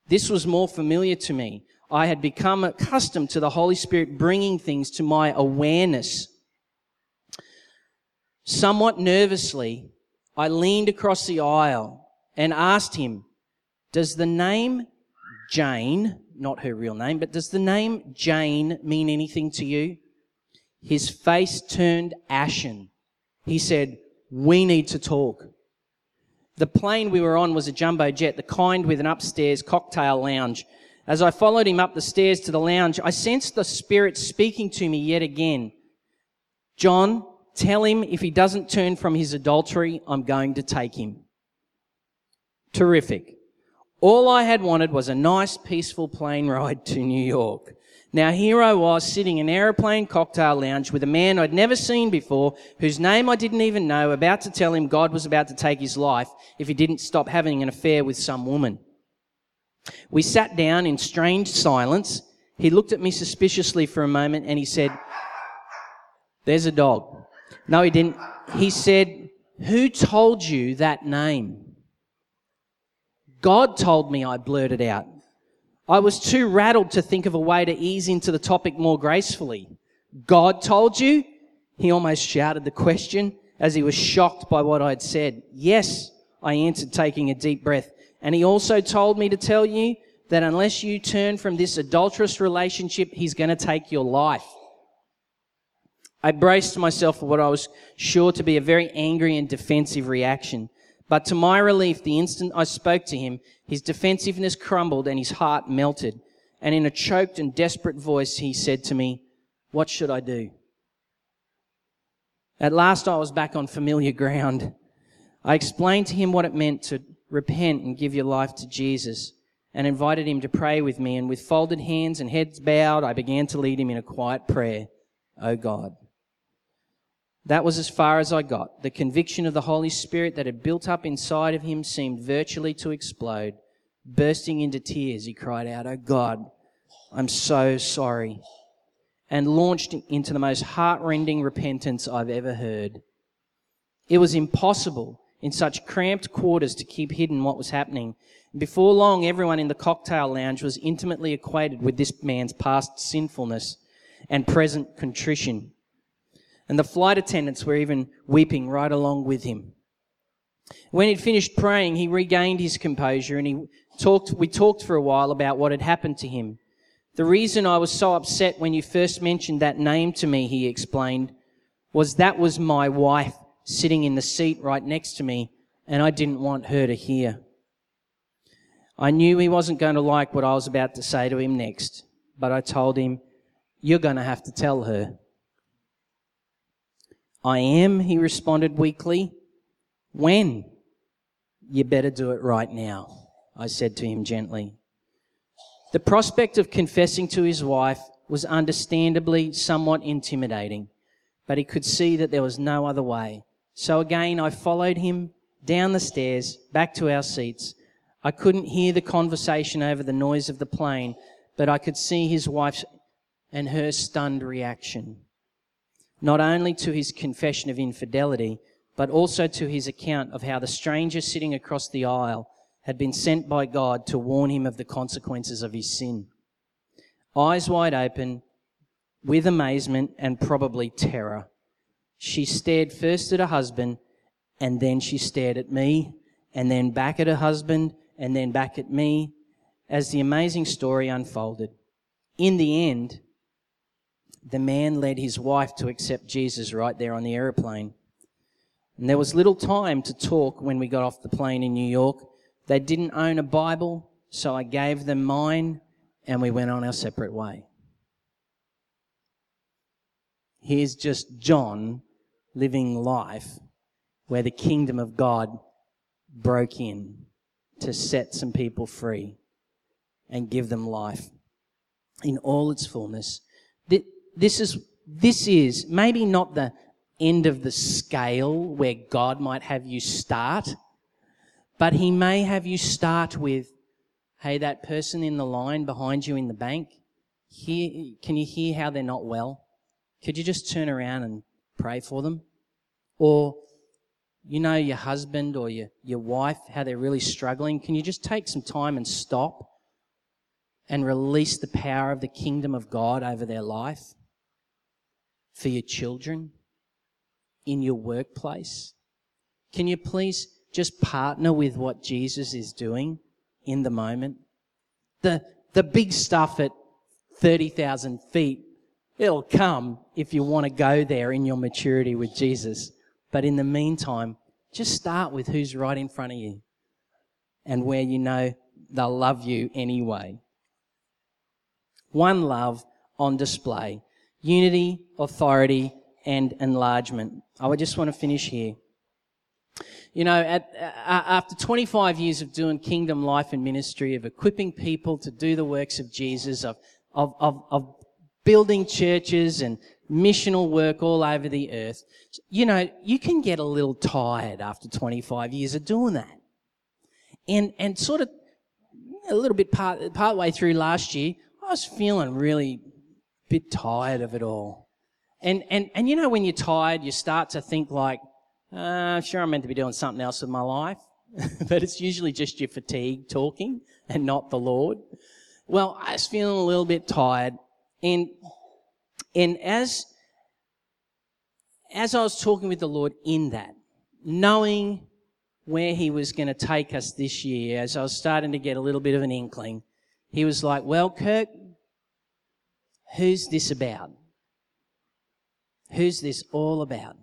This was more familiar to me. I had become accustomed to the Holy Spirit bringing things to my awareness. Somewhat nervously, I leaned across the aisle and asked him, Does the name Jane, not her real name, but does the name Jane mean anything to you? His face turned ashen. He said, We need to talk. The plane we were on was a jumbo jet, the kind with an upstairs cocktail lounge. As I followed him up the stairs to the lounge, I sensed the Spirit speaking to me yet again. John, tell him if he doesn't turn from his adultery, I'm going to take him. Terrific. All I had wanted was a nice, peaceful plane ride to New York. Now here I was sitting in an aeroplane cocktail lounge with a man I'd never seen before, whose name I didn't even know, about to tell him God was about to take his life if he didn't stop having an affair with some woman. We sat down in strange silence. He looked at me suspiciously for a moment and he said, There's a dog. No, he didn't. He said, Who told you that name? God told me, I blurted out. I was too rattled to think of a way to ease into the topic more gracefully. God told you? He almost shouted the question as he was shocked by what I'd said. Yes, I answered, taking a deep breath. And he also told me to tell you that unless you turn from this adulterous relationship, he's going to take your life. I braced myself for what I was sure to be a very angry and defensive reaction. But to my relief, the instant I spoke to him, his defensiveness crumbled and his heart melted. And in a choked and desperate voice, he said to me, What should I do? At last, I was back on familiar ground. I explained to him what it meant to repent and give your life to Jesus and invited him to pray with me. And with folded hands and heads bowed, I began to lead him in a quiet prayer. Oh God. That was as far as I got. The conviction of the Holy Spirit that had built up inside of him seemed virtually to explode. Bursting into tears, he cried out, Oh God, I'm so sorry. And launched into the most heartrending repentance I've ever heard. It was impossible in such cramped quarters to keep hidden what was happening. Before long, everyone in the cocktail lounge was intimately acquainted with this man's past sinfulness and present contrition. And the flight attendants were even weeping right along with him. When he'd finished praying, he regained his composure and he talked, we talked for a while about what had happened to him. The reason I was so upset when you first mentioned that name to me, he explained, was that was my wife sitting in the seat right next to me and I didn't want her to hear. I knew he wasn't going to like what I was about to say to him next, but I told him, you're going to have to tell her. I am, he responded weakly. When? You better do it right now, I said to him gently. The prospect of confessing to his wife was understandably somewhat intimidating, but he could see that there was no other way. So again, I followed him down the stairs, back to our seats. I couldn't hear the conversation over the noise of the plane, but I could see his wife's and her stunned reaction not only to his confession of infidelity, but also to his account of how the stranger sitting across the aisle had been sent by God to warn him of the consequences of his sin. Eyes wide open, with amazement and probably terror, she stared first at her husband, and then she stared at me, and then back at her husband, and then back at me, as the amazing story unfolded. In the end, the man led his wife to accept Jesus right there on the aeroplane. And there was little time to talk when we got off the plane in New York. They didn't own a Bible, so I gave them mine and we went on our separate way. Here's just John living life where the kingdom of God broke in to set some people free and give them life in all its fullness this is, this is maybe not the end of the scale where God might have you start, but He may have you start with, hey, that person in the line behind you in the bank, hear, can you hear how they're not well? Could you just turn around and pray for them? Or, you know, your husband or your, your wife, how they're really struggling. Can you just take some time and stop and release the power of the kingdom of God over their life? for your children, in your workplace? Can you please just partner with what Jesus is doing in the moment? The, the big stuff at 30,000 feet, it'll come if you want to go there in your maturity with Jesus. But in the meantime, just start with who's right in front of you and where you know they'll love you anyway. One love on display unity, authority, and enlargement. I would just want to finish here. You know, at, uh, after 25 years of doing kingdom life and ministry, of equipping people to do the works of Jesus, of, of, of, of building churches and missional work all over the earth, you know, you can get a little tired after 25 years of doing that. And, and sort of a little bit part, part way through last year, I was feeling really bit tired of it all. And, and, and you know, when you're tired, you start to think like, uh, sure, I'm meant to be doing something else with my life. but it's usually just your fatigue talking and not the Lord. Well, I was feeling a little bit tired. And, and as, as I was talking with the Lord in that, knowing where he was going to take us this year, as I was starting to get a little bit of an inkling, he was like, well, Kirk, Who's this about? Who's this all about?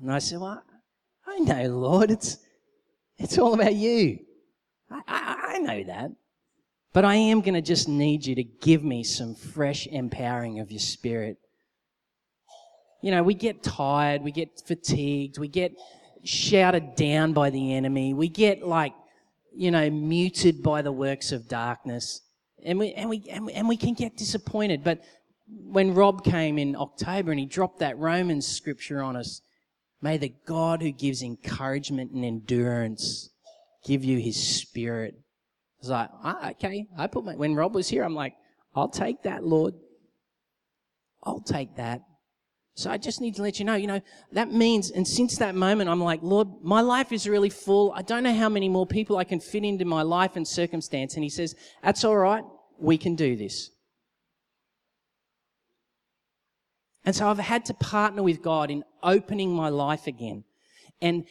And I said, Well, I know, Lord, it's, it's all about you. I, I, I know that. But I am going to just need you to give me some fresh empowering of your spirit. You know, we get tired, we get fatigued, we get shouted down by the enemy, we get like, you know, muted by the works of darkness. And we, and we, and we, and we can get disappointed. But when Rob came in October and he dropped that Romans scripture on us, may the God who gives encouragement and endurance give you his spirit. Was like, ah, okay. I put my, when Rob was here, I'm like, I'll take that, Lord. I'll take that. So I just need to let you know, you know, that means, and since that moment, I'm like, Lord, my life is really full. I don't know how many more people I can fit into my life and circumstance. And he says, that's all right. We can do this. And so I've had to partner with God in opening my life again and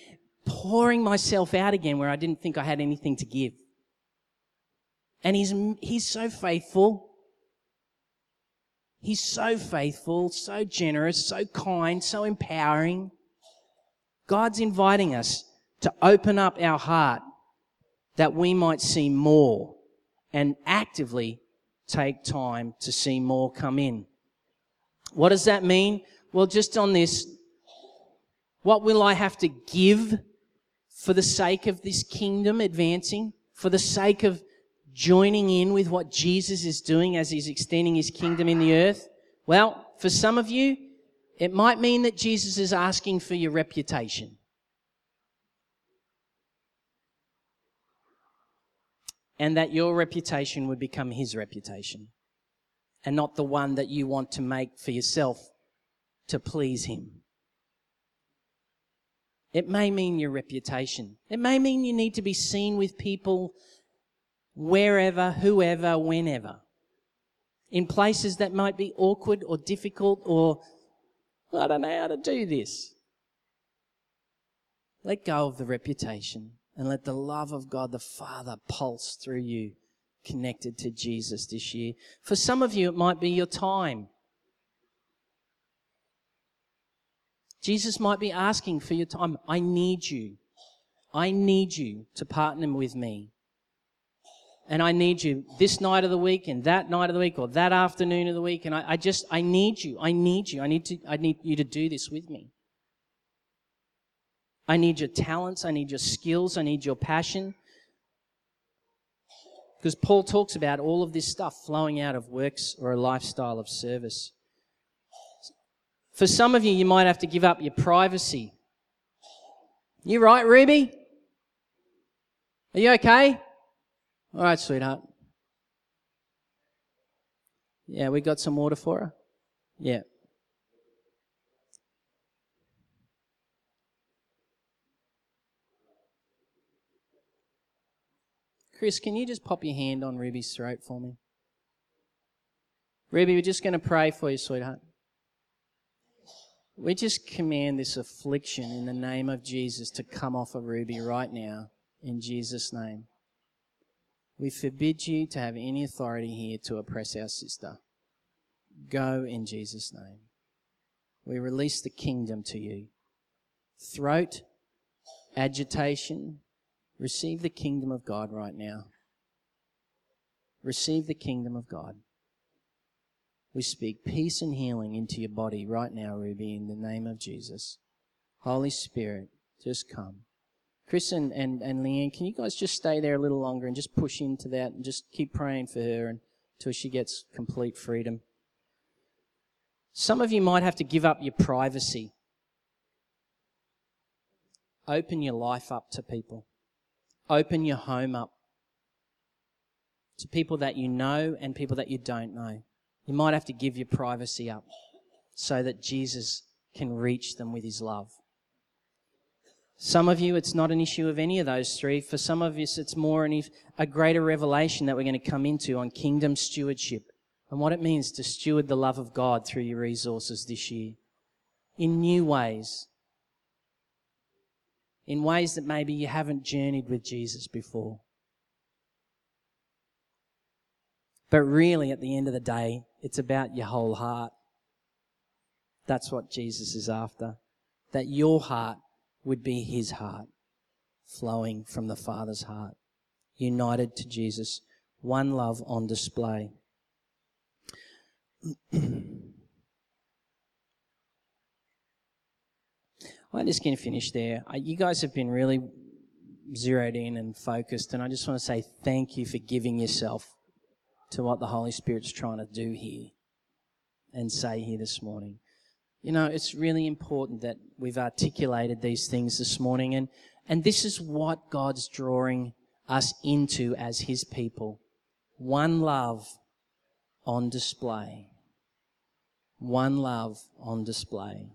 pouring myself out again where I didn't think I had anything to give. And he's, he's so faithful. He's so faithful, so generous, so kind, so empowering. God's inviting us to open up our heart that we might see more and actively take time to see more come in. What does that mean? Well, just on this, what will I have to give for the sake of this kingdom advancing? For the sake of joining in with what Jesus is doing as he's extending his kingdom in the earth? Well, for some of you, it might mean that Jesus is asking for your reputation. And that your reputation would become his reputation and not the one that you want to make for yourself to please him. It may mean your reputation. It may mean you need to be seen with people wherever, whoever, whenever. In places that might be awkward or difficult or I don't know how to do this. Let go of the reputation and let the love of God the Father pulse through you connected to Jesus this year. For some of you, it might be your time. Jesus might be asking for your time. I need you. I need you to partner with me and I need you this night of the week and that night of the week or that afternoon of the week. And I, I just, I need you. I need you. I need to, I need you to do this with me. I need your talents. I need your skills. I need your passion. Because Paul talks about all of this stuff flowing out of works or a lifestyle of service. For some of you, you might have to give up your privacy. You right, Ruby? Are you okay? All right, sweetheart. Yeah, we got some water for her? Yeah. Chris, can you just pop your hand on Ruby's throat for me? Ruby, we're just going to pray for you, sweetheart. We just command this affliction in the name of Jesus to come off of Ruby right now, in Jesus' name. We forbid you to have any authority here to oppress our sister. Go in Jesus' name. We release the kingdom to you. Throat, agitation, receive the kingdom of God right now. Receive the kingdom of God. We speak peace and healing into your body right now, Ruby, in the name of Jesus. Holy Spirit, just come. Chris and, and, and Leanne, can you guys just stay there a little longer and just push into that and just keep praying for her until she gets complete freedom? Some of you might have to give up your privacy. Open your life up to people. Open your home up to people that you know and people that you don't know. You might have to give your privacy up so that Jesus can reach them with his love. Some of you, it's not an issue of any of those three. For some of us, it's more an, a greater revelation that we're going to come into on kingdom stewardship and what it means to steward the love of God through your resources this year in new ways, in ways that maybe you haven't journeyed with Jesus before. But really, at the end of the day, it's about your whole heart. That's what Jesus is after. That your heart would be his heart, flowing from the Father's heart, united to Jesus, one love on display. I'm just to finish there. You guys have been really zeroed in and focused, and I just want to say thank you for giving yourself to what the Holy Spirit's trying to do here and say here this morning. You know, it's really important that we've articulated these things this morning. And, And this is what God's drawing us into as His people. One love on display. One love on display.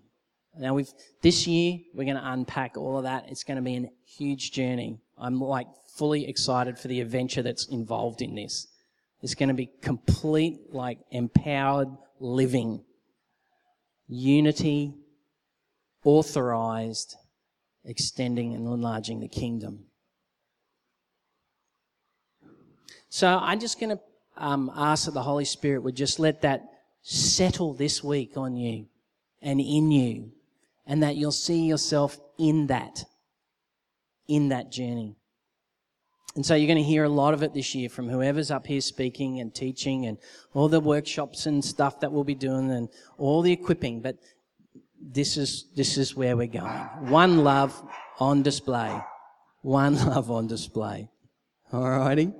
Now we've, this year, we're going to unpack all of that. It's going to be a huge journey. I'm like fully excited for the adventure that's involved in this. It's going to be complete, like empowered living. Unity, authorized, extending and enlarging the kingdom. So I'm just going to um, ask that the Holy Spirit would just let that settle this week on you and in you, and that you'll see yourself in that, in that journey. And so you're going to hear a lot of it this year from whoever's up here speaking and teaching and all the workshops and stuff that we'll be doing and all the equipping. But this is, this is where we're going. One love on display. One love on display. Alrighty?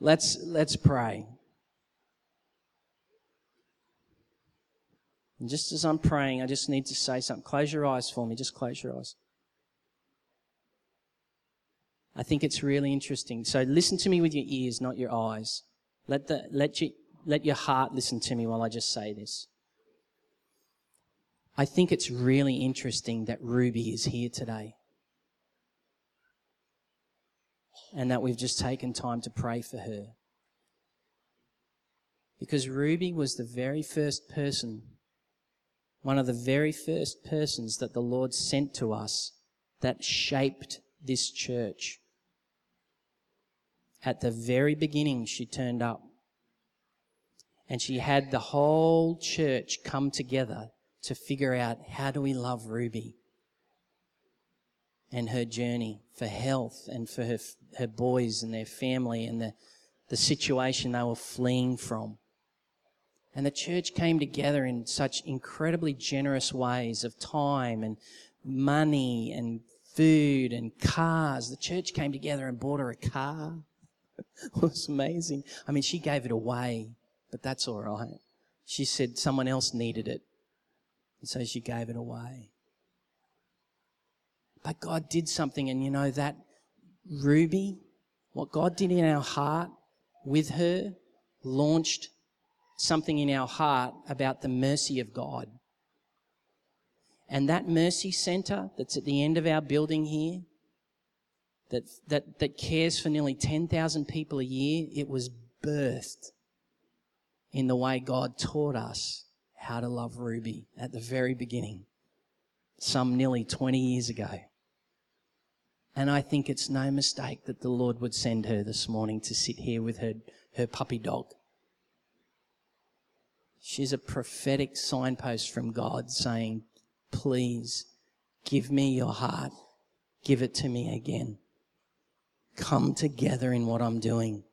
Let's, let's pray. And just as I'm praying, I just need to say something. Close your eyes for me. Just close your eyes. I think it's really interesting. So listen to me with your ears, not your eyes. Let, the, let, you, let your heart listen to me while I just say this. I think it's really interesting that Ruby is here today. And that we've just taken time to pray for her. Because Ruby was the very first person, one of the very first persons that the Lord sent to us that shaped this church. At the very beginning, she turned up. And she had the whole church come together to figure out how do we love Ruby and her journey for health and for her, her boys and their family and the, the situation they were fleeing from. And the church came together in such incredibly generous ways of time and money and food and cars. The church came together and bought her a car. was amazing. I mean, she gave it away, but that's all right. She said someone else needed it. And so she gave it away. But God did something, and you know that Ruby, what God did in our heart with her, launched something in our heart about the mercy of God. And that mercy center that's at the end of our building here, that, that, that cares for nearly 10,000 people a year, it was birthed in the way God taught us how to love Ruby at the very beginning, some nearly 20 years ago. And I think it's no mistake that the Lord would send her this morning to sit here with her, her puppy dog. She's a prophetic signpost from God saying, Please give me your heart. Give it to me again come together in what I'm doing.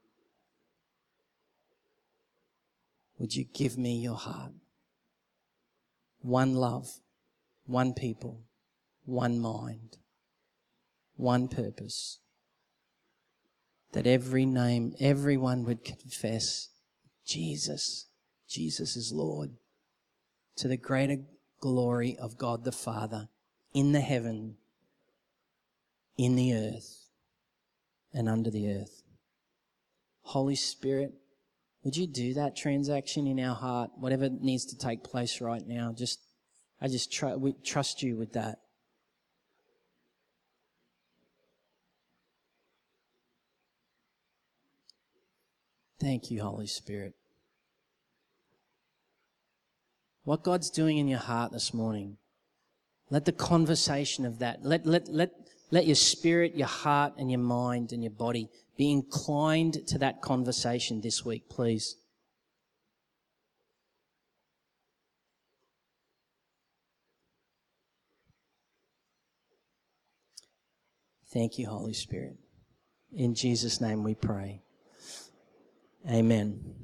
Would you give me your heart? One love, one people, one mind, one purpose. That every name, everyone would confess Jesus, Jesus is Lord, to the greater glory of God the Father in the heaven, in the earth and under the earth. Holy Spirit, would you do that transaction in our heart, whatever needs to take place right now? Just, I just tr- we trust you with that. Thank you, Holy Spirit. What God's doing in your heart this morning, let the conversation of that, let, let, let, let your spirit, your heart, and your mind and your body be inclined to that conversation this week, please. Thank you, Holy Spirit. In Jesus' name we pray. Amen.